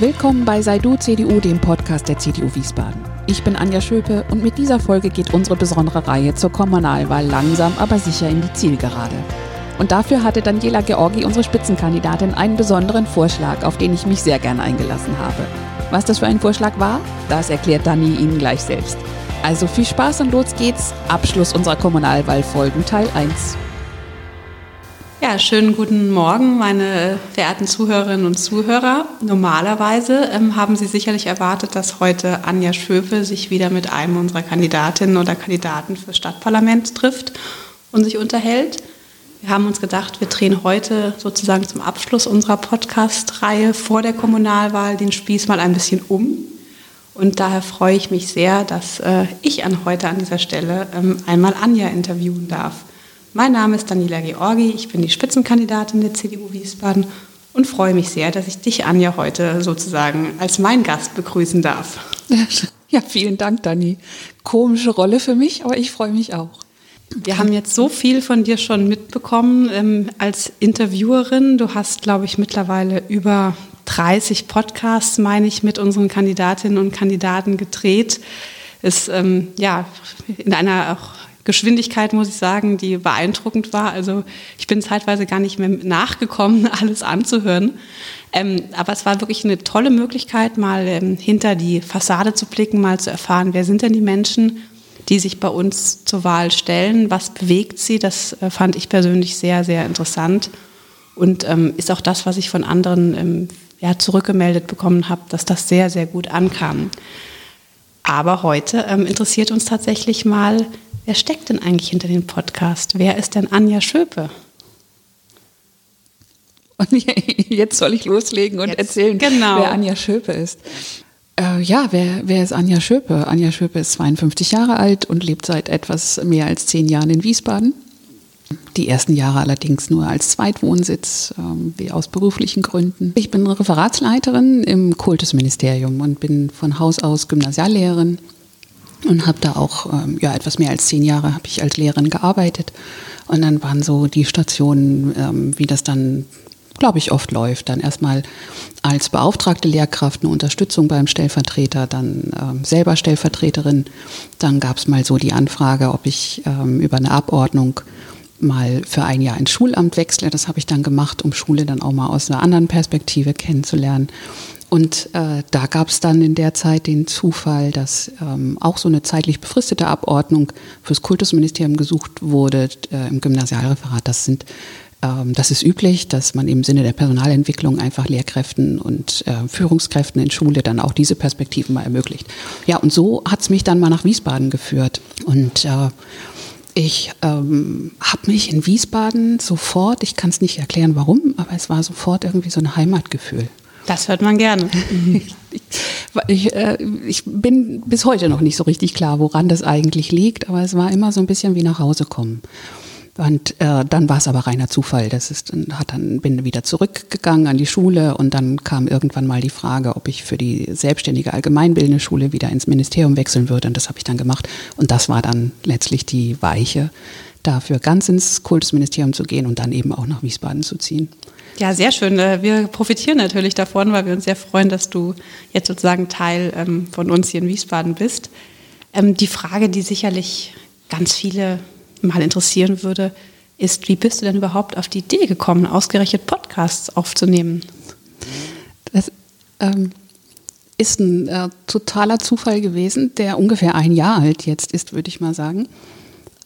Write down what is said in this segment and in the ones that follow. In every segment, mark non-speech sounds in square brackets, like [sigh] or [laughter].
Willkommen bei Sei du CDU, dem Podcast der CDU Wiesbaden. Ich bin Anja Schöpe und mit dieser Folge geht unsere besondere Reihe zur Kommunalwahl langsam, aber sicher in die Zielgerade. Und dafür hatte Daniela Georgi, unsere Spitzenkandidatin, einen besonderen Vorschlag, auf den ich mich sehr gern eingelassen habe. Was das für ein Vorschlag war, das erklärt Dani Ihnen gleich selbst. Also viel Spaß und los geht's. Abschluss unserer Kommunalwahlfolgen Teil 1. Ja, schönen guten Morgen, meine verehrten Zuhörerinnen und Zuhörer. Normalerweise ähm, haben Sie sicherlich erwartet, dass heute Anja Schöfe sich wieder mit einem unserer Kandidatinnen oder Kandidaten für Stadtparlament trifft und sich unterhält. Wir haben uns gedacht, wir drehen heute sozusagen zum Abschluss unserer Podcast-Reihe vor der Kommunalwahl den Spieß mal ein bisschen um. Und daher freue ich mich sehr, dass äh, ich an heute an dieser Stelle ähm, einmal Anja interviewen darf. Mein Name ist Daniela Georgi, ich bin die Spitzenkandidatin der CDU Wiesbaden und freue mich sehr, dass ich dich, Anja, heute sozusagen als mein Gast begrüßen darf. [laughs] Ja, vielen Dank, Dani. Komische Rolle für mich, aber ich freue mich auch. Wir haben jetzt so viel von dir schon mitbekommen ähm, als Interviewerin. Du hast, glaube ich, mittlerweile über 30 Podcasts, meine ich, mit unseren Kandidatinnen und Kandidaten gedreht. Ist ähm, ja in einer auch Geschwindigkeit, muss ich sagen, die beeindruckend war. Also ich bin zeitweise gar nicht mehr nachgekommen, [laughs] alles anzuhören. Ähm, aber es war wirklich eine tolle Möglichkeit, mal ähm, hinter die Fassade zu blicken, mal zu erfahren, wer sind denn die Menschen die sich bei uns zur Wahl stellen. Was bewegt sie? Das äh, fand ich persönlich sehr, sehr interessant und ähm, ist auch das, was ich von anderen ähm, ja, zurückgemeldet bekommen habe, dass das sehr, sehr gut ankam. Aber heute ähm, interessiert uns tatsächlich mal, wer steckt denn eigentlich hinter dem Podcast? Wer ist denn Anja Schöpe? Und [laughs] jetzt soll ich loslegen und jetzt, erzählen, genau. wer Anja Schöpe ist. Äh, ja, wer, wer ist Anja Schöpe? Anja Schöpe ist 52 Jahre alt und lebt seit etwas mehr als zehn Jahren in Wiesbaden. Die ersten Jahre allerdings nur als Zweitwohnsitz, wie aus beruflichen Gründen. Ich bin Referatsleiterin im Kultusministerium und bin von Haus aus Gymnasiallehrerin und habe da auch ähm, ja, etwas mehr als zehn Jahre habe ich als Lehrerin gearbeitet. Und dann waren so die Stationen, ähm, wie das dann glaube ich, oft läuft. Dann erstmal als beauftragte Lehrkraft eine Unterstützung beim Stellvertreter, dann ähm, selber Stellvertreterin. Dann gab es mal so die Anfrage, ob ich ähm, über eine Abordnung mal für ein Jahr ins Schulamt wechsle. Das habe ich dann gemacht, um Schule dann auch mal aus einer anderen Perspektive kennenzulernen. Und äh, da gab es dann in der Zeit den Zufall, dass ähm, auch so eine zeitlich befristete Abordnung fürs Kultusministerium gesucht wurde äh, im Gymnasialreferat. Das sind ähm, das ist üblich, dass man im Sinne der Personalentwicklung einfach Lehrkräften und äh, Führungskräften in Schule dann auch diese Perspektiven mal ermöglicht. Ja, und so hat es mich dann mal nach Wiesbaden geführt. Und äh, ich ähm, habe mich in Wiesbaden sofort, ich kann es nicht erklären warum, aber es war sofort irgendwie so ein Heimatgefühl. Das hört man gerne. [laughs] ich, äh, ich, bin bis heute noch nicht so richtig klar, woran das eigentlich liegt, aber es war immer so ein bisschen wie nach Hause kommen. Und äh, dann war es aber reiner Zufall. Das ist, hat dann bin wieder zurückgegangen an die Schule und dann kam irgendwann mal die Frage, ob ich für die selbstständige allgemeinbildende Schule wieder ins Ministerium wechseln würde. Und das habe ich dann gemacht. Und das war dann letztlich die Weiche dafür, ganz ins Kultusministerium zu gehen und dann eben auch nach Wiesbaden zu ziehen. Ja, sehr schön. Äh, wir profitieren natürlich davon, weil wir uns sehr freuen, dass du jetzt sozusagen Teil ähm, von uns hier in Wiesbaden bist. Ähm, die Frage, die sicherlich ganz viele mal interessieren würde, ist, wie bist du denn überhaupt auf die Idee gekommen, ausgerechnet Podcasts aufzunehmen? Das ähm, ist ein äh, totaler Zufall gewesen, der ungefähr ein Jahr alt jetzt ist, würde ich mal sagen.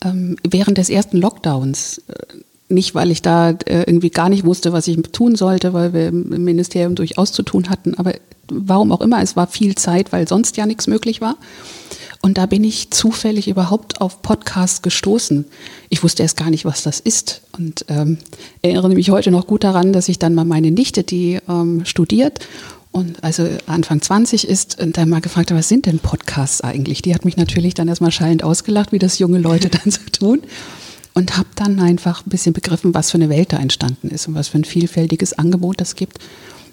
Ähm, während des ersten Lockdowns. Äh, nicht, weil ich da äh, irgendwie gar nicht wusste, was ich tun sollte, weil wir im Ministerium durchaus zu tun hatten, aber warum auch immer, es war viel Zeit, weil sonst ja nichts möglich war. Und da bin ich zufällig überhaupt auf Podcasts gestoßen. Ich wusste erst gar nicht, was das ist. Und ähm, erinnere mich heute noch gut daran, dass ich dann mal meine Nichte, die ähm, studiert und also Anfang 20 ist, und dann mal gefragt habe, was sind denn Podcasts eigentlich? Die hat mich natürlich dann erstmal schallend ausgelacht, wie das junge Leute dann so tun. Und habe dann einfach ein bisschen begriffen, was für eine Welt da entstanden ist und was für ein vielfältiges Angebot das gibt.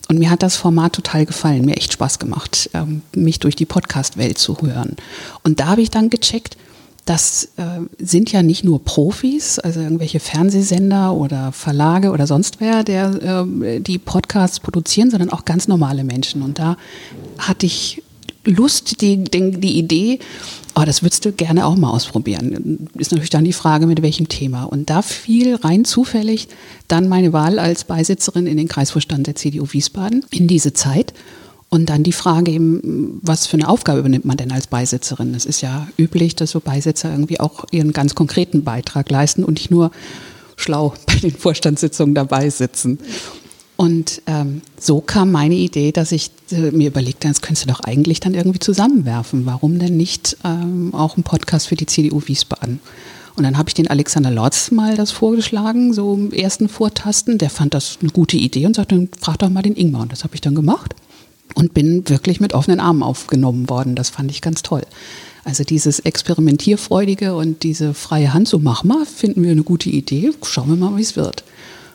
Und mir hat das Format total gefallen, mir echt Spaß gemacht, ähm, mich durch die Podcast-Welt zu hören. Und da habe ich dann gecheckt, das äh, sind ja nicht nur Profis, also irgendwelche Fernsehsender oder Verlage oder sonst wer, der äh, die Podcasts produzieren, sondern auch ganz normale Menschen. Und da hatte ich Lust, die, die, Idee, oh, das würdest du gerne auch mal ausprobieren. Ist natürlich dann die Frage, mit welchem Thema. Und da fiel rein zufällig dann meine Wahl als Beisitzerin in den Kreisvorstand der CDU Wiesbaden in diese Zeit. Und dann die Frage eben, was für eine Aufgabe übernimmt man denn als Beisitzerin? Es ist ja üblich, dass so Beisitzer irgendwie auch ihren ganz konkreten Beitrag leisten und nicht nur schlau bei den Vorstandssitzungen dabei sitzen. Und ähm, so kam meine Idee, dass ich äh, mir überlegte, das könntest du doch eigentlich dann irgendwie zusammenwerfen. Warum denn nicht ähm, auch ein Podcast für die CDU Wiesbaden? Und dann habe ich den Alexander Lotz mal das vorgeschlagen, so im ersten Vortasten. Der fand das eine gute Idee und sagte, frag doch mal den Ingmar. Und das habe ich dann gemacht und bin wirklich mit offenen Armen aufgenommen worden. Das fand ich ganz toll. Also dieses Experimentierfreudige und diese freie Hand, so mach mal, finden wir eine gute Idee. Schauen wir mal, wie es wird.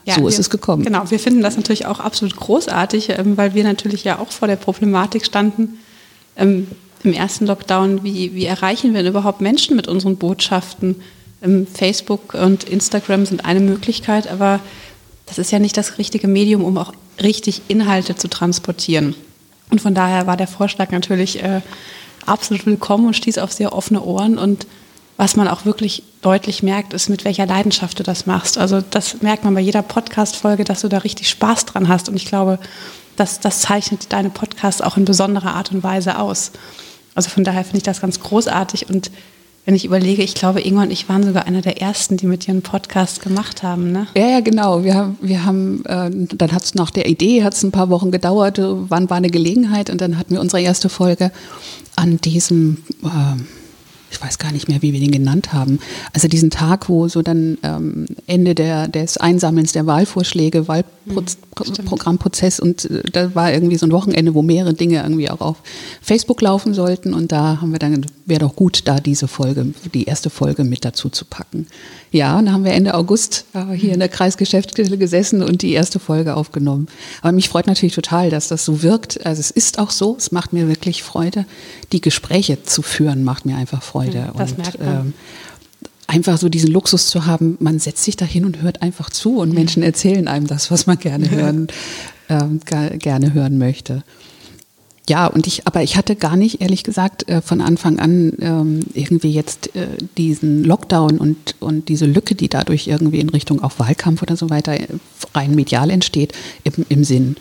Ja, so ist wir, es gekommen. Genau, wir finden das natürlich auch absolut großartig, ähm, weil wir natürlich ja auch vor der Problematik standen. Ähm, Im ersten Lockdown, wie, wie erreichen wir denn überhaupt Menschen mit unseren Botschaften? Ähm, Facebook und Instagram sind eine Möglichkeit, aber das ist ja nicht das richtige Medium, um auch richtig Inhalte zu transportieren. Und von daher war der Vorschlag natürlich äh, absolut willkommen und stieß auf sehr offene Ohren. Und was man auch wirklich deutlich merkt, ist, mit welcher Leidenschaft du das machst. Also das merkt man bei jeder Podcast-Folge, dass du da richtig Spaß dran hast. Und ich glaube, das, das zeichnet deine Podcasts auch in besonderer Art und Weise aus. Also von daher finde ich das ganz großartig und wenn ich überlege, ich glaube, Ingo und ich waren sogar einer der ersten, die mit dir einen Podcast gemacht haben. Ne? Ja, ja, genau. Wir haben, wir haben äh, dann hat es nach der Idee, hat es ein paar Wochen gedauert, wann war eine Gelegenheit und dann hatten wir unsere erste Folge an diesem äh, ich weiß gar nicht mehr, wie wir den genannt haben. Also diesen Tag, wo so dann ähm, Ende der, des Einsammelns der Wahlvorschläge, Wahlprogrammprozess hm, und äh, da war irgendwie so ein Wochenende, wo mehrere Dinge irgendwie auch auf Facebook laufen sollten und da haben wir dann, wäre doch gut, da diese Folge, die erste Folge mit dazu zu packen. Ja, und dann haben wir Ende August äh, hier in der Kreisgeschäftsstelle gesessen und die erste Folge aufgenommen. Aber mich freut natürlich total, dass das so wirkt. Also es ist auch so, es macht mir wirklich Freude. Die Gespräche zu führen, macht mir einfach Freude. Das und, merkt man. Ähm, einfach so diesen Luxus zu haben, man setzt sich da hin und hört einfach zu und Menschen erzählen einem das, was man gerne [laughs] hören, äh, gerne hören möchte. Ja, und ich, aber ich hatte gar nicht, ehrlich gesagt, äh, von Anfang an ähm, irgendwie jetzt äh, diesen Lockdown und, und diese Lücke, die dadurch irgendwie in Richtung auch Wahlkampf oder so weiter äh, rein medial entsteht, im, im Sinn.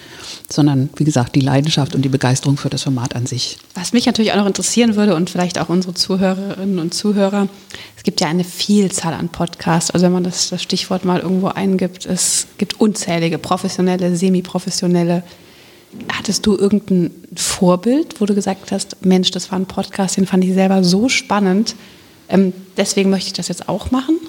Sondern, wie gesagt, die Leidenschaft und die Begeisterung für das Format an sich. Was mich natürlich auch noch interessieren würde und vielleicht auch unsere Zuhörerinnen und Zuhörer, es gibt ja eine Vielzahl an Podcasts. Also wenn man das, das Stichwort mal irgendwo eingibt, es gibt unzählige professionelle, semi-professionelle Hattest du irgendein Vorbild, wo du gesagt hast, Mensch, das war ein Podcast, den fand ich selber so spannend, ähm, deswegen möchte ich das jetzt auch machen?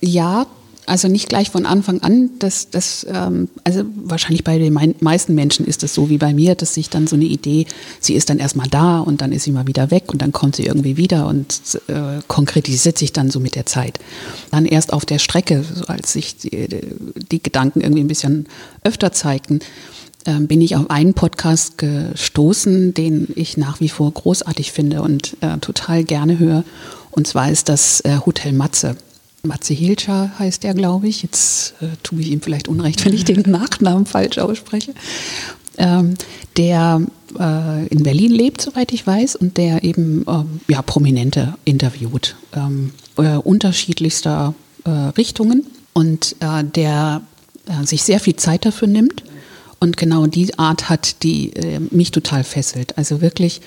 Ja, also nicht gleich von Anfang an, dass das, ähm, also wahrscheinlich bei den meisten Menschen ist es so wie bei mir, dass sich dann so eine Idee, sie ist dann erstmal da und dann ist sie mal wieder weg und dann kommt sie irgendwie wieder und äh, konkretisiert sich dann so mit der Zeit. Dann erst auf der Strecke, so als sich die, die Gedanken irgendwie ein bisschen öfter zeigten, äh, bin ich auf einen Podcast gestoßen, den ich nach wie vor großartig finde und äh, total gerne höre. Und zwar ist das äh, Hotel Matze. Matze Hilscher heißt er, glaube ich. Jetzt äh, tue ich ihm vielleicht Unrecht, [laughs] wenn ich den Nachnamen falsch ausspreche. Ähm, der äh, in Berlin lebt, soweit ich weiß, und der eben ähm, ja, Prominente interviewt, ähm, äh, unterschiedlichster äh, Richtungen und äh, der äh, sich sehr viel Zeit dafür nimmt. Und genau die Art hat, die mich total fesselt. Also wirklich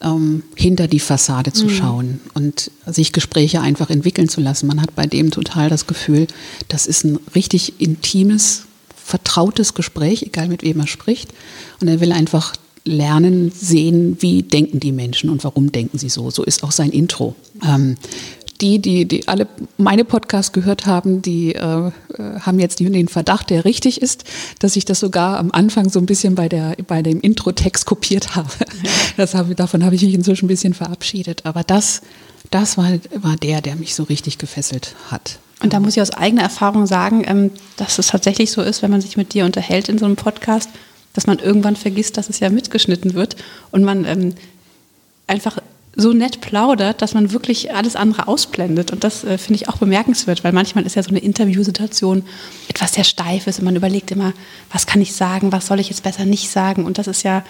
ähm, hinter die Fassade zu mhm. schauen und sich Gespräche einfach entwickeln zu lassen. Man hat bei dem total das Gefühl, das ist ein richtig intimes, vertrautes Gespräch, egal mit wem er spricht. Und er will einfach lernen, sehen, wie denken die Menschen und warum denken sie so. So ist auch sein Intro. Ähm, die, die, die alle meine Podcasts gehört haben, die äh, haben jetzt den Verdacht, der richtig ist, dass ich das sogar am Anfang so ein bisschen bei, der, bei dem Intro-Text kopiert habe. Das habe. Davon habe ich mich inzwischen ein bisschen verabschiedet. Aber das, das war, war der, der mich so richtig gefesselt hat. Und da muss ich aus eigener Erfahrung sagen, ähm, dass es tatsächlich so ist, wenn man sich mit dir unterhält in so einem Podcast, dass man irgendwann vergisst, dass es ja mitgeschnitten wird und man ähm, einfach so nett plaudert, dass man wirklich alles andere ausblendet. Und das äh, finde ich auch bemerkenswert, weil manchmal ist ja so eine Interviewsituation etwas sehr Steifes und man überlegt immer, was kann ich sagen, was soll ich jetzt besser nicht sagen. Und das ist ja,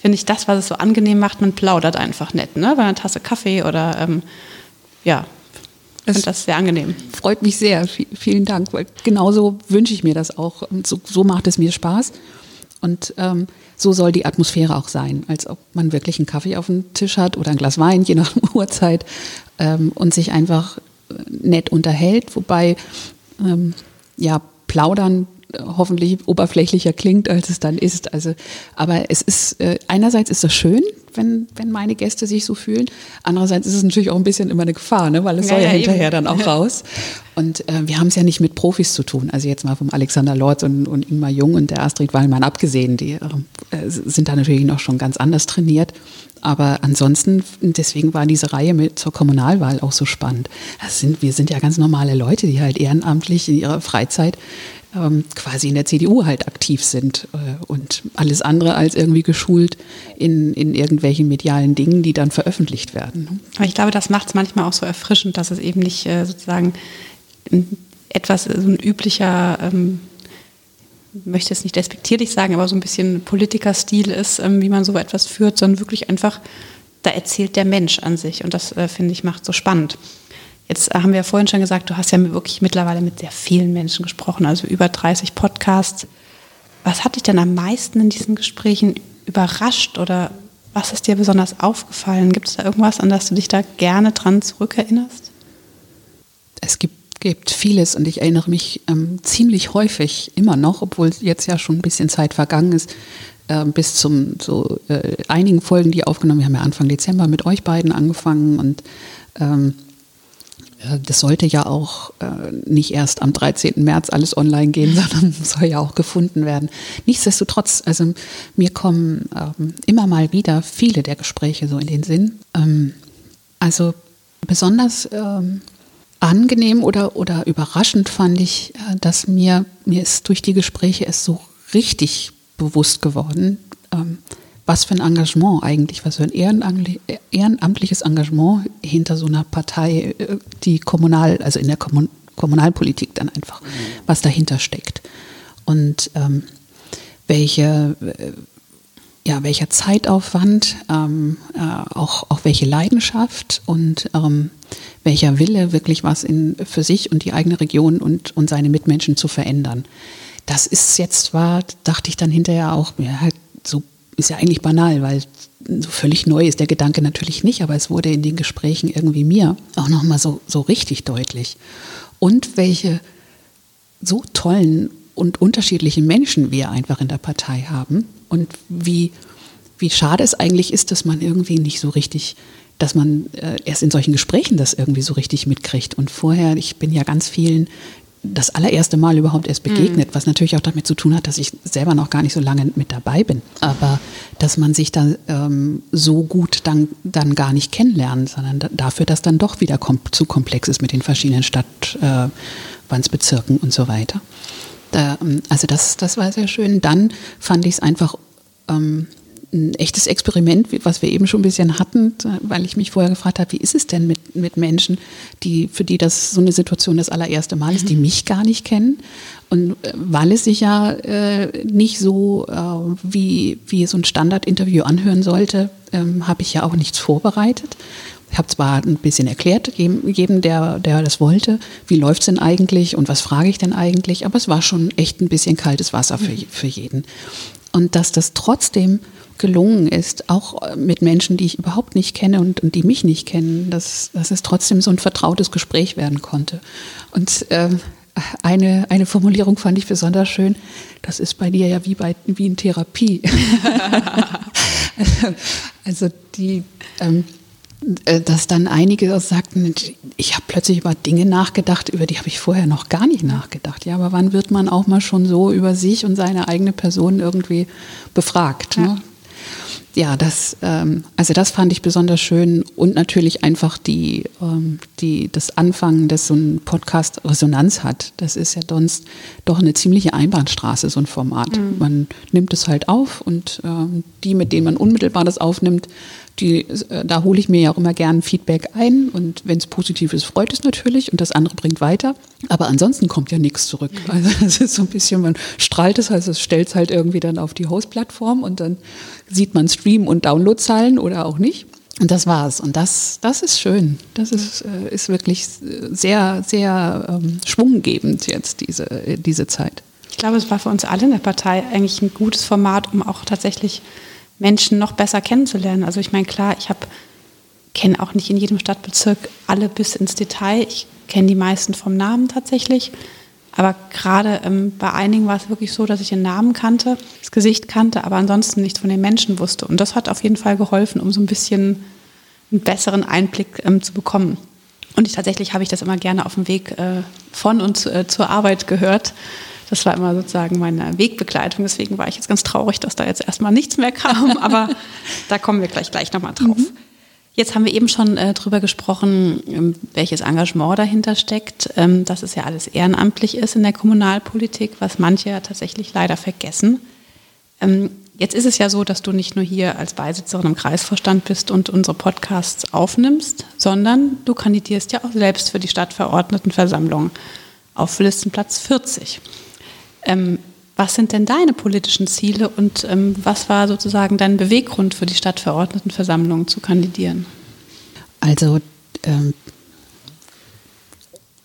finde ich, das, was es so angenehm macht, man plaudert einfach nett, ne? Bei einer Tasse Kaffee oder ähm, ja, ich finde das sehr angenehm. Freut mich sehr. V vielen Dank. Weil genauso wünsche ich mir das auch. Und so, so macht es mir Spaß. Und ähm, so soll die Atmosphäre auch sein, als ob man wirklich einen Kaffee auf dem Tisch hat oder ein Glas Wein, je nach [laughs] Uhrzeit, ähm, und sich einfach äh, nett unterhält. Wobei, ähm, ja, plaudern hoffentlich oberflächlicher klingt, als es dann ist. Also, aber es ist, äh, einerseits ist das schön, wenn, wenn meine Gäste sich so fühlen. Andererseits ist es natürlich auch ein bisschen immer eine Gefahr, ne? weil es ja, soll ja, ja hinterher dann auch raus. Und äh, wir haben es ja nicht mit Profis zu tun. Also jetzt mal vom Alexander Lorz und, und Ingmar Jung und der Astrid Wallmann abgesehen. Die äh, sind da natürlich noch schon ganz anders trainiert. Aber ansonsten, deswegen war diese Reihe mit zur Kommunalwahl auch so spannend. Das sind, wir sind ja ganz normale Leute, die halt ehrenamtlich in ihrer Freizeit ähm, quasi in der CDU halt aktiv sind äh, und alles andere als irgendwie geschult in, in irgendwelchen medialen Dingen, die dann veröffentlicht werden. Aber ich glaube, das macht es manchmal auch so erfrischend, dass es eben nicht äh, sozusagen etwas, so ein üblicher, ähm, möchte es nicht despektierlich sagen, aber so ein bisschen Politikerstil ist, ähm, wie man so etwas führt, sondern wirklich einfach, da erzählt der Mensch an sich und das, äh, finde ich, macht so spannend. Jetzt haben wir ja vorhin schon gesagt, du hast ja wirklich mittlerweile mit sehr vielen Menschen gesprochen, also über 30 Podcasts. Was hat dich denn am meisten in diesen Gesprächen überrascht oder was ist dir besonders aufgefallen? Gibt es da irgendwas, an das du dich da gerne dran zurückerinnerst? Es gibt, gibt vieles und ich erinnere mich ähm, ziemlich häufig immer noch, obwohl jetzt ja schon ein bisschen Zeit vergangen ist, äh, bis zum so äh, einigen Folgen, die aufgenommen. Wir haben ja Anfang Dezember mit euch beiden angefangen und ähm, äh, das sollte ja auch äh, nicht erst am 13. März alles online gehen, [laughs] sondern soll ja auch gefunden werden. Nichtsdestotrotz, also mir kommen ähm, immer mal wieder viele der Gespräche so in den Sinn. Ähm, also besonders ähm, angenehm oder, oder überraschend fand ich, äh, dass mir, mir ist durch die Gespräche es so richtig bewusst geworden, ähm, was für ein Engagement eigentlich, was für ein ehrenamtliches Engagement hinter so einer Partei, äh, die kommunal, also in der Kommun Kommunalpolitik dann einfach, mhm. was dahinter steckt. Und ähm, welche, äh, ja, welcher Zeitaufwand, ähm, äh, auch, auch welche Leidenschaft und ähm, welcher Wille, wirklich was in, für sich und die eigene Region und, und seine Mitmenschen zu verändern. Das ist jetzt war, dachte ich dann hinterher auch, ja, halt so ist ja eigentlich banal, weil so völlig neu ist der Gedanke natürlich nicht, aber es wurde in den Gesprächen irgendwie mir auch nochmal so, so richtig deutlich. Und welche so tollen und unterschiedlichen Menschen wir einfach in der Partei haben und wie, wie schade es eigentlich ist, dass man irgendwie nicht so richtig, dass man äh, erst in solchen Gesprächen das irgendwie so richtig mitkriegt. Und vorher, ich bin ja ganz vielen das allererste Mal überhaupt erst begegnet, mhm. was natürlich auch damit zu tun hat, dass ich selber noch gar nicht so lange mit dabei bin. Aber dass man sich da ähm, so gut dann, dann gar nicht kennenlernt, sondern da, dafür, dass dann doch wieder kom zu komplex ist mit den verschiedenen Stadtbezirken äh, und so weiter. Da, ähm, also das, das war sehr schön. Dann fand ich es einfach ähm, ein echtes Experiment, was wir eben schon ein bisschen hatten, weil ich mich vorher gefragt habe, wie ist es denn mit, mit Menschen, die, für die das so eine Situation das allererste Mal ist, die mhm. mich gar nicht kennen. Und äh, weil es sich ja äh, nicht so äh, wie, wie so ein Standardinterview anhören sollte, ähm, habe ich ja auch nichts vorbereitet. Ich habe zwar ein bisschen erklärt, jedem, der, der das wollte, wie läuft es denn eigentlich und was frage ich denn eigentlich, aber es war schon echt ein bisschen kaltes Wasser für, mhm. für jeden. Und dass das trotzdem gelungen ist, auch mit Menschen, die ich überhaupt nicht kenne und, und die mich nicht kennen, dass, dass es trotzdem so ein vertrautes Gespräch werden konnte. Und äh, eine, eine Formulierung fand ich besonders schön. Das ist bei dir ja wie, bei, wie in Therapie. [laughs] also die, ähm, äh, dass dann einige sagten, ich habe plötzlich über Dinge nachgedacht, über die habe ich vorher noch gar nicht nachgedacht. Ja, aber wann wird man auch mal schon so über sich und seine eigene Person irgendwie befragt? Ne? Ja, das, ähm, also das fand ich besonders schön und natürlich einfach die, ähm, die, das Anfangen, dass so ein Podcast Resonanz hat, das ist ja sonst doch eine ziemliche Einbahnstraße, so ein Format. Mhm. Man nimmt es halt auf und ähm, die, mit denen man unmittelbar das aufnimmt, die, äh, da hole ich mir ja auch immer gern Feedback ein und wenn es positiv ist, freut es natürlich und das andere bringt weiter. Aber ansonsten kommt ja nichts zurück. Mhm. Also [laughs] es ist so ein bisschen, man strahlt es, also es stellt es halt irgendwie dann auf die Host-Plattform und dann sieht man Stream- und Downloadzahlen oder auch nicht. Und das war's. Und das, das ist schön. Das ist, äh, ist wirklich sehr, sehr ähm, schwunggebend jetzt, diese, diese Zeit. Ich glaube, es war für uns alle in der Partei eigentlich ein gutes Format, um auch tatsächlich Menschen noch besser kennenzulernen. Also ich meine, klar, ich habe kenne auch nicht in jedem Stadtbezirk alle bis ins Detail. Ich kenne die meisten vom Namen tatsächlich. Aber gerade ähm, bei einigen war es wirklich so, dass ich den Namen kannte, das Gesicht kannte, aber ansonsten nicht von den Menschen wusste. Und das hat auf jeden Fall geholfen, um so ein bisschen einen besseren Einblick ähm, zu bekommen. Und ich, tatsächlich habe ich das immer gerne auf dem Weg äh, von und äh, zur Arbeit gehört. Das war immer sozusagen meine Wegbegleitung. Deswegen war ich jetzt ganz traurig, dass da jetzt erstmal nichts mehr kam. [laughs] Aber da kommen wir gleich, gleich nochmal drauf. Mhm. Jetzt haben wir eben schon äh, drüber gesprochen, ähm, welches Engagement dahinter steckt, ähm, dass es ja alles ehrenamtlich ist in der Kommunalpolitik, was manche ja tatsächlich leider vergessen. Ähm, jetzt ist es ja so, dass du nicht nur hier als Beisitzerin im Kreisvorstand bist und unsere Podcasts aufnimmst, sondern du kandidierst ja auch selbst für die Stadtverordnetenversammlung auf Listenplatz 40. Ähm, was sind denn deine politischen Ziele und ähm, was war sozusagen dein Beweggrund für die Stadtverordnetenversammlung zu kandidieren? Also ähm,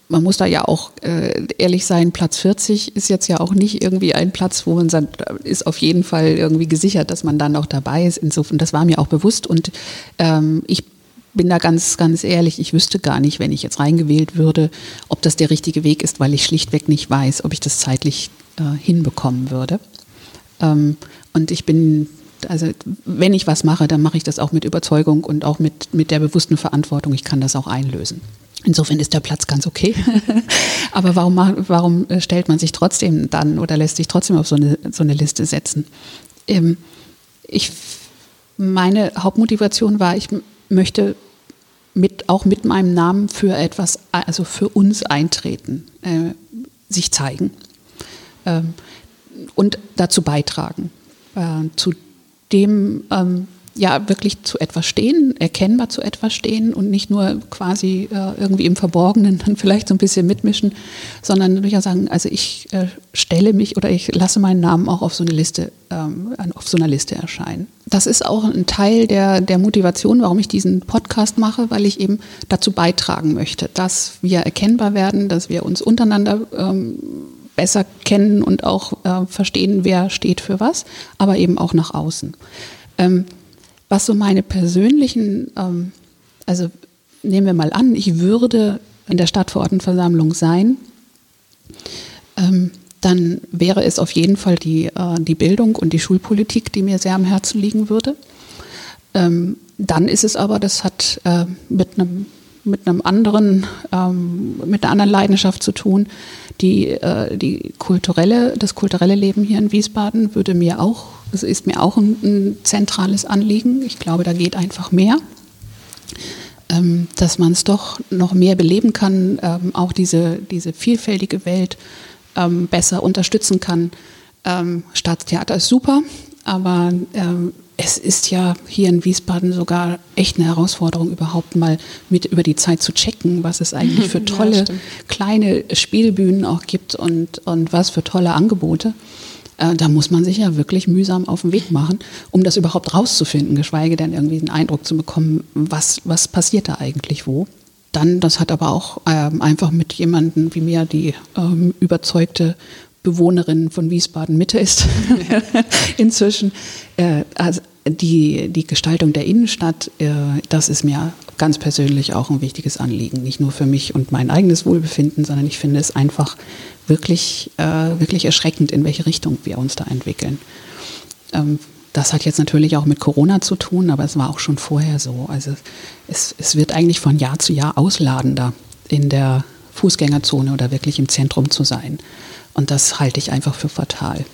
man muss da ja auch äh, ehrlich sein, Platz 40 ist jetzt ja auch nicht irgendwie ein Platz, wo man sagt, ist auf jeden Fall irgendwie gesichert, dass man dann auch dabei ist. Insofern, das war mir auch bewusst und ähm, ich bin da ganz, ganz ehrlich, ich wüsste gar nicht, wenn ich jetzt reingewählt würde, ob das der richtige Weg ist, weil ich schlichtweg nicht weiß, ob ich das zeitlich äh, hinbekommen würde. Ähm, und ich bin, also wenn ich was mache, dann mache ich das auch mit Überzeugung und auch mit, mit der bewussten Verantwortung, ich kann das auch einlösen. Insofern ist der Platz ganz okay. [laughs] Aber warum, warum stellt man sich trotzdem dann oder lässt sich trotzdem auf so eine, so eine Liste setzen? Ähm, ich, meine Hauptmotivation war, ich möchte mit, auch mit meinem Namen für etwas, also für uns eintreten, äh, sich zeigen ähm, und dazu beitragen, äh, zu dem ähm, ja wirklich zu etwas stehen, erkennbar zu etwas stehen und nicht nur quasi äh, irgendwie im Verborgenen dann [laughs] vielleicht so ein bisschen mitmischen, sondern durchaus sagen, also ich äh, stelle mich oder ich lasse meinen Namen auch auf so eine Liste, ähm, auf so einer Liste erscheinen. Das ist auch ein Teil der, der Motivation, warum ich diesen Podcast mache, weil ich eben dazu beitragen möchte, dass wir erkennbar werden, dass wir uns untereinander ähm, besser kennen und auch äh, verstehen, wer steht für was, aber eben auch nach außen. Ähm, was so meine persönlichen, ähm, also nehmen wir mal an, ich würde in der Stadtverordnetenversammlung sein, ähm, dann wäre es auf jeden Fall die, äh, die Bildung und die Schulpolitik, die mir sehr am Herzen liegen würde. Ähm, dann ist es aber, das hat äh, mit einem mit einem anderen, ähm, mit einer anderen Leidenschaft zu tun. Die, äh, die kulturelle, das kulturelle Leben hier in Wiesbaden würde mir auch, es ist mir auch ein, ein, zentrales Anliegen. Ich glaube, da geht einfach mehr. Ähm, dass man es doch noch mehr beleben kann, ähm, auch diese, diese vielfältige Welt ähm, besser unterstützen kann. Ähm, Staatstheater ist super, aber ähm, es ist ja hier in Wiesbaden sogar echt eine Herausforderung, überhaupt mal mit über die Zeit zu checken, was es eigentlich für [laughs] tolle ja, kleine Spielbühnen auch gibt und, und was für tolle Angebote. Äh, da muss man sich ja wirklich mühsam auf den Weg machen, um das überhaupt rauszufinden, geschweige denn irgendwie einen Eindruck zu bekommen, was, was passiert da eigentlich wo. Dann, das hat aber auch ähm, einfach mit jemandem wie mir, die ähm, überzeugte Bewohnerin von Wiesbaden Mitte ist [laughs] [laughs] inzwischen. Äh, also die, die Gestaltung der Innenstadt, äh, das ist mir ganz persönlich auch ein wichtiges Anliegen. Nicht nur für mich und mein eigenes Wohlbefinden, sondern ich finde es einfach wirklich, äh, wirklich erschreckend, in welche Richtung wir uns da entwickeln. Ähm, das hat jetzt natürlich auch mit Corona zu tun, aber es war auch schon vorher so. Also es, es wird eigentlich von Jahr zu Jahr ausladender, in der Fußgängerzone oder wirklich im Zentrum zu sein. Und das halte ich einfach für fatal.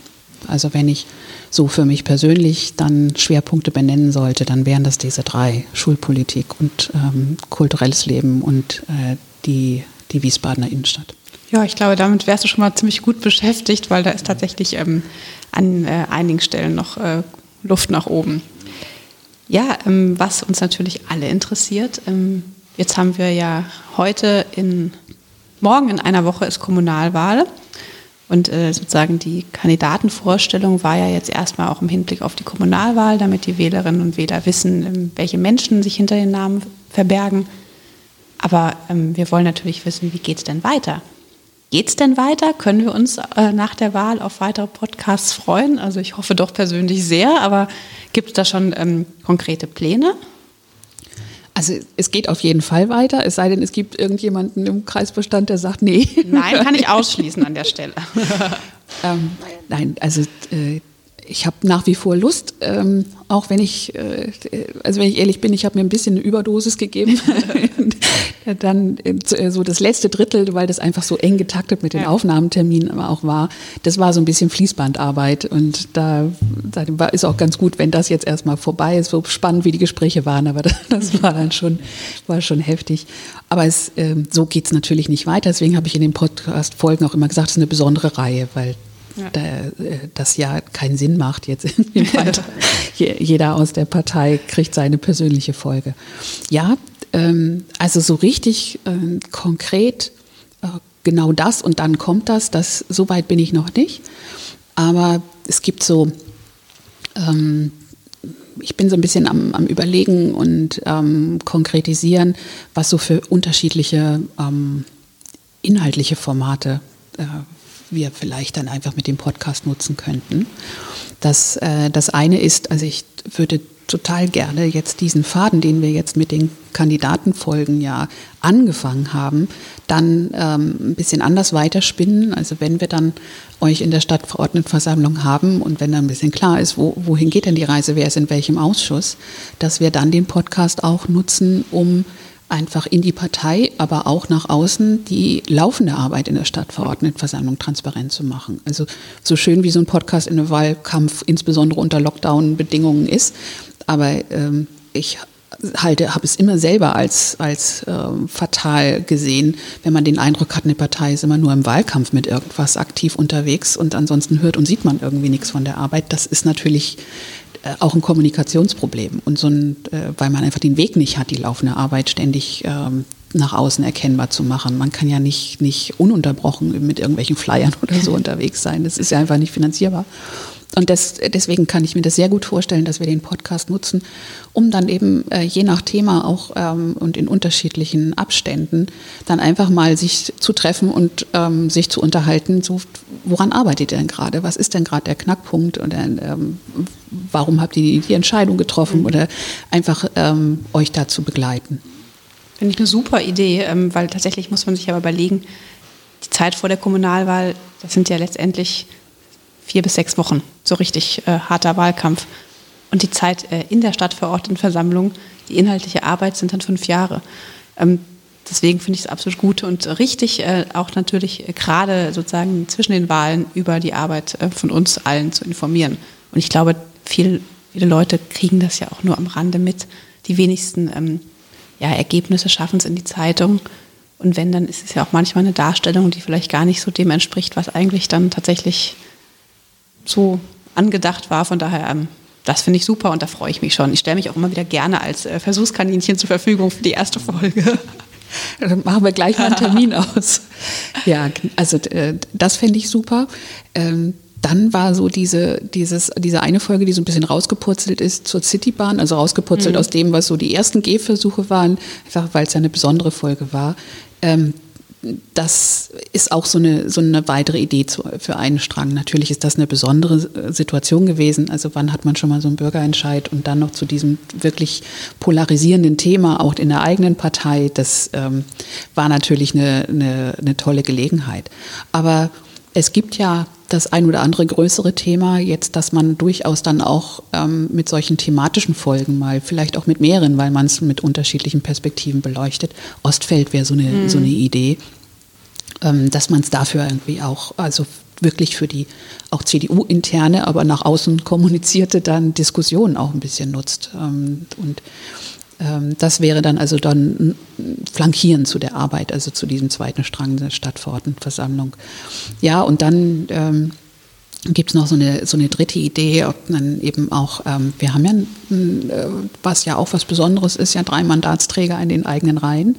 Also wenn ich so für mich persönlich dann Schwerpunkte benennen sollte, dann wären das diese drei, Schulpolitik und ähm, kulturelles Leben und äh, die, die Wiesbadener Innenstadt. Ja, ich glaube, damit wärst du schon mal ziemlich gut beschäftigt, weil da ist tatsächlich ähm, an äh, einigen Stellen noch äh, Luft nach oben. Ja, ähm, was uns natürlich alle interessiert, ähm, jetzt haben wir ja heute in, morgen in einer Woche ist Kommunalwahl. Und äh, sozusagen die Kandidatenvorstellung war ja jetzt erstmal auch im Hinblick auf die Kommunalwahl, damit die Wählerinnen und Wähler wissen, ähm, welche Menschen sich hinter den Namen verbergen. Aber ähm, wir wollen natürlich wissen, wie geht es denn weiter? Geht es denn weiter? Können wir uns äh, nach der Wahl auf weitere Podcasts freuen? Also ich hoffe doch persönlich sehr, aber gibt es da schon ähm, konkrete Pläne? Also es geht auf jeden Fall weiter, es sei denn, es gibt irgendjemanden im Kreisbestand, der sagt, nee. Nein, kann ich [laughs] ausschließen an der Stelle. ähm, nein, also äh, ich habe nach wie vor Lust, ähm, auch wenn ich, äh, also wenn ich ehrlich bin, ich habe mir ein bisschen eine Überdosis gegeben. [laughs] dann äh, so das letzte Drittel, weil das einfach so eng getaktet mit den ja. Aufnahmeterminen auch war, das war so ein bisschen Fließbandarbeit und da, da ist auch ganz gut, wenn das jetzt erstmal vorbei ist, so spannend wie die Gespräche waren, aber [laughs] das, das war dann schon, war schon heftig. Aber es, äh, so geht es natürlich nicht weiter, deswegen habe ich in den Podcast-Folgen auch immer gesagt, es ist eine besondere Reihe, weil ja. Da, äh, das ja keinen Sinn macht jetzt. [laughs] Jeder aus der Partei kriegt seine persönliche Folge. Ja, ähm, also so richtig äh, konkret äh, genau das und dann kommt das, das so weit bin ich noch nicht. Aber es gibt so, ähm, ich bin so ein bisschen am, am Überlegen und ähm, konkretisieren, was so für unterschiedliche ähm, inhaltliche Formate äh, wir vielleicht dann einfach mit dem Podcast nutzen könnten. Das, äh, das eine ist, also ich würde total gerne jetzt diesen Faden, den wir jetzt mit den Kandidatenfolgen ja angefangen haben, dann ähm, ein bisschen anders weiterspinnen. Also wenn wir dann euch in der Stadtverordnetenversammlung haben und wenn dann ein bisschen klar ist, wo, wohin geht denn die Reise, wer ist in welchem Ausschuss, dass wir dann den Podcast auch nutzen, um einfach in die Partei, aber auch nach außen die laufende Arbeit in der Stadtverordnetenversammlung transparent zu machen. Also so schön wie so ein Podcast in einem Wahlkampf, insbesondere unter Lockdown-Bedingungen ist, aber ähm, ich halte, habe es immer selber als, als ähm, fatal gesehen, wenn man den Eindruck hat, eine Partei ist immer nur im Wahlkampf mit irgendwas aktiv unterwegs und ansonsten hört und sieht man irgendwie nichts von der Arbeit. Das ist natürlich auch ein Kommunikationsproblem und so ein, äh, weil man einfach den Weg nicht hat, die laufende Arbeit ständig ähm, nach außen erkennbar zu machen. Man kann ja nicht, nicht ununterbrochen mit irgendwelchen Flyern [laughs] oder so [laughs] unterwegs sein. Das ist ja einfach nicht finanzierbar. Und das, deswegen kann ich mir das sehr gut vorstellen, dass wir den Podcast nutzen, um dann eben äh, je nach Thema auch ähm, und in unterschiedlichen Abständen dann einfach mal sich zu treffen und ähm, sich zu unterhalten, so, woran arbeitet ihr denn gerade? Was ist denn gerade der Knackpunkt? Oder ähm, warum habt ihr die, die Entscheidung getroffen? Mhm. Oder einfach ähm, euch da zu begleiten. Finde ich eine super Idee, ähm, weil tatsächlich muss man sich aber überlegen, die Zeit vor der Kommunalwahl, das sind ja letztendlich vier bis sechs Wochen, so richtig äh, harter Wahlkampf. Und die Zeit äh, in der Stadtverordnetenversammlung, die inhaltliche Arbeit sind dann fünf Jahre. Ähm, deswegen finde ich es absolut gut und richtig, äh, auch natürlich äh, gerade sozusagen zwischen den Wahlen über die Arbeit äh, von uns allen zu informieren. Und ich glaube, viel, viele Leute kriegen das ja auch nur am Rande mit. Die wenigsten ähm, ja, Ergebnisse schaffen es in die Zeitung. Und wenn, dann ist es ja auch manchmal eine Darstellung, die vielleicht gar nicht so dem entspricht, was eigentlich dann tatsächlich so angedacht war. Von daher, ähm, das finde ich super und da freue ich mich schon. Ich stelle mich auch immer wieder gerne als äh, Versuchskaninchen zur Verfügung für die erste Folge. [laughs] Dann machen wir gleich mal einen Termin aus. Ja, also äh, das fände ich super. Ähm, dann war so diese, dieses, diese eine Folge, die so ein bisschen rausgepurzelt ist zur Citybahn, also rausgepurzelt mhm. aus dem, was so die ersten Gehversuche waren, einfach weil es ja eine besondere Folge war. Ähm, das ist auch so eine, so eine weitere Idee zu, für einen Strang. Natürlich ist das eine besondere äh, Situation gewesen. Also wann hat man schon mal so einen Bürgerentscheid und dann noch zu diesem wirklich polarisierenden Thema, auch in der eigenen Partei, das ähm, war natürlich eine, eine, eine tolle Gelegenheit. Aber es gibt ja das ein oder andere größere Thema jetzt, dass man durchaus dann auch ähm, mit solchen thematischen Folgen mal, vielleicht auch mit mehreren, weil man es mit unterschiedlichen Perspektiven beleuchtet. Ostfeld wäre so eine, mhm. so eine Idee, ähm, dass man es dafür irgendwie auch, also wirklich für die auch CDU-interne, aber nach außen kommunizierte dann Diskussionen auch ein bisschen nutzt. Ähm, und das wäre dann also dann flankieren zu der Arbeit, also zu diesem zweiten Strang der Stadtverordnetenversammlung. Ja, und dann ähm, gibt es noch so eine, so eine dritte Idee, ob man eben auch, ähm, wir haben ja, äh, was ja auch was Besonderes ist, ja drei Mandatsträger in den eigenen Reihen.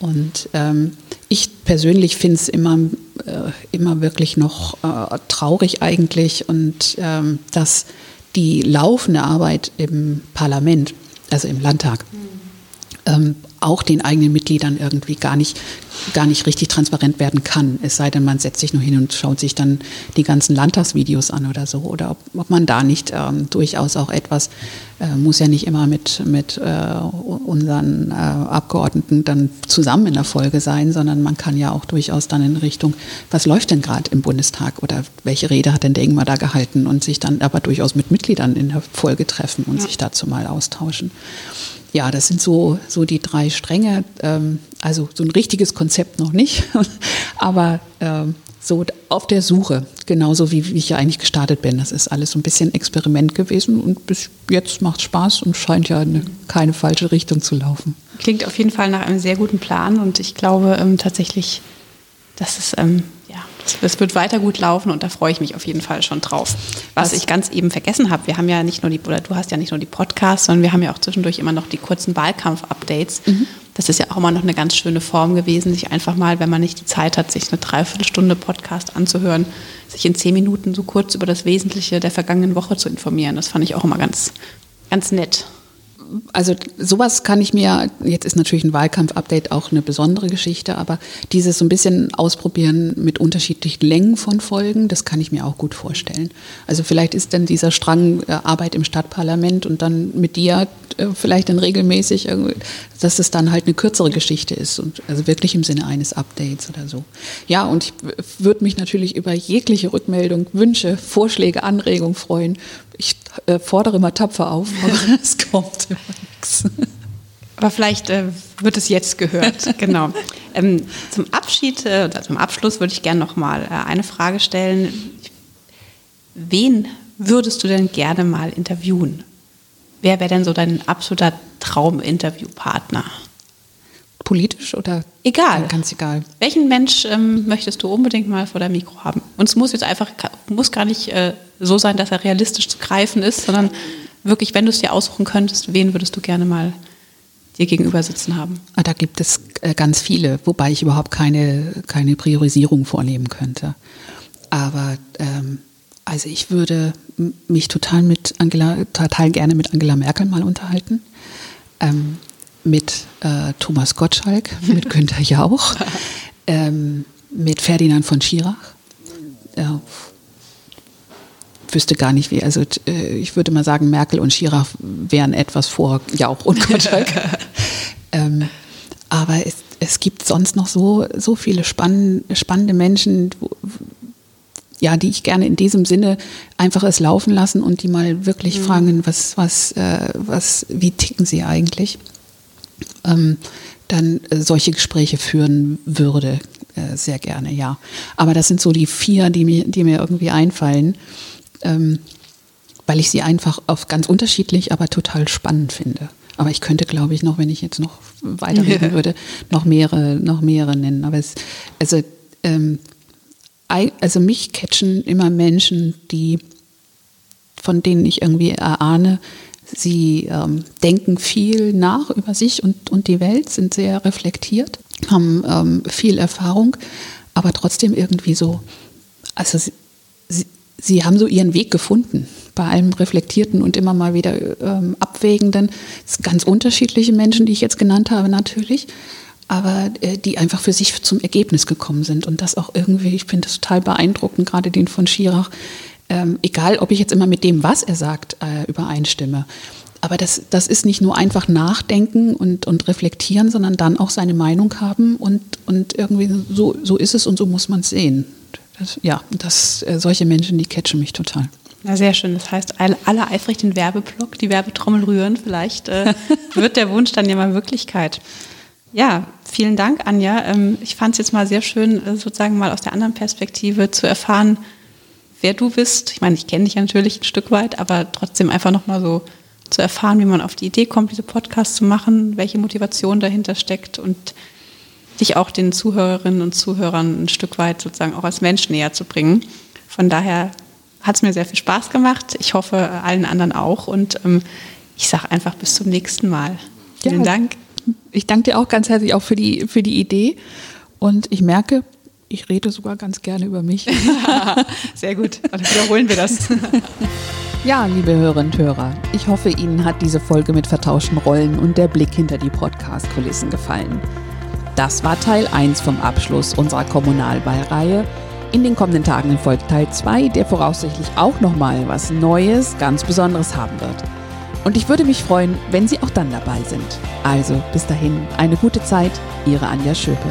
Und ähm, ich persönlich finde es immer, äh, immer wirklich noch äh, traurig eigentlich und ähm, dass die laufende Arbeit im Parlament, also im Landtag, mhm. auch den eigenen Mitgliedern irgendwie gar nicht gar nicht richtig transparent werden kann. Es sei denn, man setzt sich nur hin und schaut sich dann die ganzen Landtagsvideos an oder so. Oder ob, ob man da nicht ähm, durchaus auch etwas, äh, muss ja nicht immer mit, mit äh, unseren äh, Abgeordneten dann zusammen in der Folge sein, sondern man kann ja auch durchaus dann in Richtung, was läuft denn gerade im Bundestag oder welche Rede hat denn der Ingmar da gehalten und sich dann aber durchaus mit Mitgliedern in der Folge treffen und ja. sich dazu mal austauschen ja, das sind so, so die drei Stränge. Ähm, also so ein richtiges Konzept noch nicht, [laughs] aber ähm, so auf der Suche, genauso wie, wie ich ja eigentlich gestartet bin. Das ist alles so ein bisschen Experiment gewesen und bis jetzt macht es Spaß und scheint ja eine, keine falsche Richtung zu laufen. Klingt auf jeden Fall nach einem sehr guten Plan und ich glaube ähm, tatsächlich, dass es ähm, ja, es wird weiter gut laufen und da freue ich mich auf jeden Fall schon drauf. Was, Was ich ganz eben vergessen habe, wir haben ja nicht nur die, oder du hast ja nicht nur die Podcasts, sondern wir haben ja auch zwischendurch immer noch die kurzen Wahlkampf-Updates. Mhm. Das ist ja auch immer noch eine ganz schöne Form gewesen, sich einfach mal, wenn man nicht die Zeit hat, sich eine Dreiviertelstunde Podcast anzuhören, sich in zehn Minuten so kurz über das Wesentliche der vergangenen Woche zu informieren. Das fand ich auch immer ganz, ganz nett also sowas kann ich mir, jetzt ist natürlich ein Wahlkampf-Update auch eine besondere Geschichte, aber dieses so ein bisschen ausprobieren mit unterschiedlichen Längen von Folgen, das kann ich mir auch gut vorstellen. Also vielleicht ist dann dieser Strang äh, Arbeit im Stadtparlament und dann mit dir äh, vielleicht dann regelmäßig, dass es dann halt eine kürzere Geschichte ist und also wirklich im Sinne eines Updates oder so. Ja, und ich würde mich natürlich über jegliche Rückmeldung, Wünsche, Vorschläge, Anregungen freuen ich äh, fordere immer tapfer auf, aber [laughs] es kommt immer nichts. Aber vielleicht äh, wird es jetzt gehört. [laughs] genau. Ähm, zum Abschied, äh, zum Abschluss würde ich gerne noch mal äh, eine Frage stellen. Wen würdest du denn gerne mal interviewen? Wer wäre denn so dein absoluter Trauminterviewpartner? Politisch oder? Egal. Ganz egal. Welchen Mensch ähm, möchtest du unbedingt mal vor deinem Mikro haben? Und es muss jetzt einfach, muss gar nicht äh, so sein, dass er realistisch zu greifen ist, sondern wirklich, wenn du es dir aussuchen könntest, wen würdest du gerne mal dir gegenüber sitzen haben? Ah, da gibt es äh, ganz viele, wobei ich überhaupt keine, keine Priorisierung vornehmen könnte. Aber ähm, also ich würde mich total mit Angela, total gerne mit Angela Merkel mal unterhalten. Ähm, mit äh, Thomas Gottschalk, mit [laughs] Günter Jauch, ähm, mit Ferdinand von Schirach. Äh, wüsste gar nicht wie. Also äh, ich würde mal sagen, Merkel und Schirach wären etwas vor Jauch und Gottschalk. [laughs] ähm, aber es, es, gibt sonst noch so, so viele spann, spannende Menschen, ja, die ich gerne in diesem Sinne einfach es laufen lassen und die mal wirklich mhm. fragen, was, was, äh, was, wie ticken sie eigentlich? Ähm, dann äh, solche Gespräche führen würde, äh, sehr gerne, ja. Aber das sind so die vier, die mir, die mir irgendwie einfallen ähm, weil ich sie einfach auf ganz unterschiedlich, aber total spannend finde. Aber ich könnte, glaube ich, noch, wenn ich jetzt noch weiterreden [laughs] würde, noch mehrere, noch mehrere nennen. Aber es, also, ähm, also mich catchen immer Menschen, die, von denen ich irgendwie erahne, sie ähm, denken viel nach über sich und, und die Welt, sind sehr reflektiert, haben ähm, viel Erfahrung, aber trotzdem irgendwie so, also sie, sie, Sie haben so ihren Weg gefunden bei allem Reflektierten und immer mal wieder ähm, Abwägenden. Ganz unterschiedliche Menschen, die ich jetzt genannt habe, natürlich, aber äh, die einfach für sich zum Ergebnis gekommen sind. Und das auch irgendwie, ich finde das total beeindruckend, gerade den von Schirach. Ähm, egal, ob ich jetzt immer mit dem, was er sagt, äh, übereinstimme. Aber das, das ist nicht nur einfach nachdenken und, und reflektieren, sondern dann auch seine Meinung haben und, und irgendwie so, so ist es und so muss man es sehen. Das, ja, das, äh, solche Menschen, die catchen mich total. Ja, sehr schön. Das heißt, alle, alle eifrig den Werbeblock, die Werbetrommel rühren. Vielleicht äh, [laughs] wird der Wunsch dann ja mal Wirklichkeit. Ja, vielen Dank, Anja. Ähm, ich fand es jetzt mal sehr schön, äh, sozusagen mal aus der anderen Perspektive zu erfahren, wer du bist. Ich meine, ich kenne dich ja natürlich ein Stück weit, aber trotzdem einfach nochmal so zu erfahren, wie man auf die Idee kommt, diese Podcasts zu machen, welche Motivation dahinter steckt und dich auch den Zuhörerinnen und Zuhörern ein Stück weit sozusagen auch als Mensch näher zu bringen. Von daher hat es mir sehr viel Spaß gemacht. Ich hoffe, allen anderen auch. Und ähm, ich sage einfach bis zum nächsten Mal. Vielen ja, Dank. Ich danke dir auch ganz herzlich auch für die, für die Idee. Und ich merke, ich rede sogar ganz gerne über mich. [laughs] [laughs] Sehr gut, dann wiederholen wir das. Ja, liebe Hörerinnen und Hörer, ich hoffe, Ihnen hat diese Folge mit vertauschten Rollen und der Blick hinter die Podcast-Kulissen gefallen. Das war Teil 1 vom Abschluss unserer Kommunalwahlreihe. In den kommenden Tagen folgt Teil 2, der voraussichtlich auch nochmal was Neues, ganz Besonderes haben wird. Und ich würde mich freuen, wenn Sie auch dann dabei sind. Also bis dahin, eine gute Zeit, Ihre Anja Schöpe.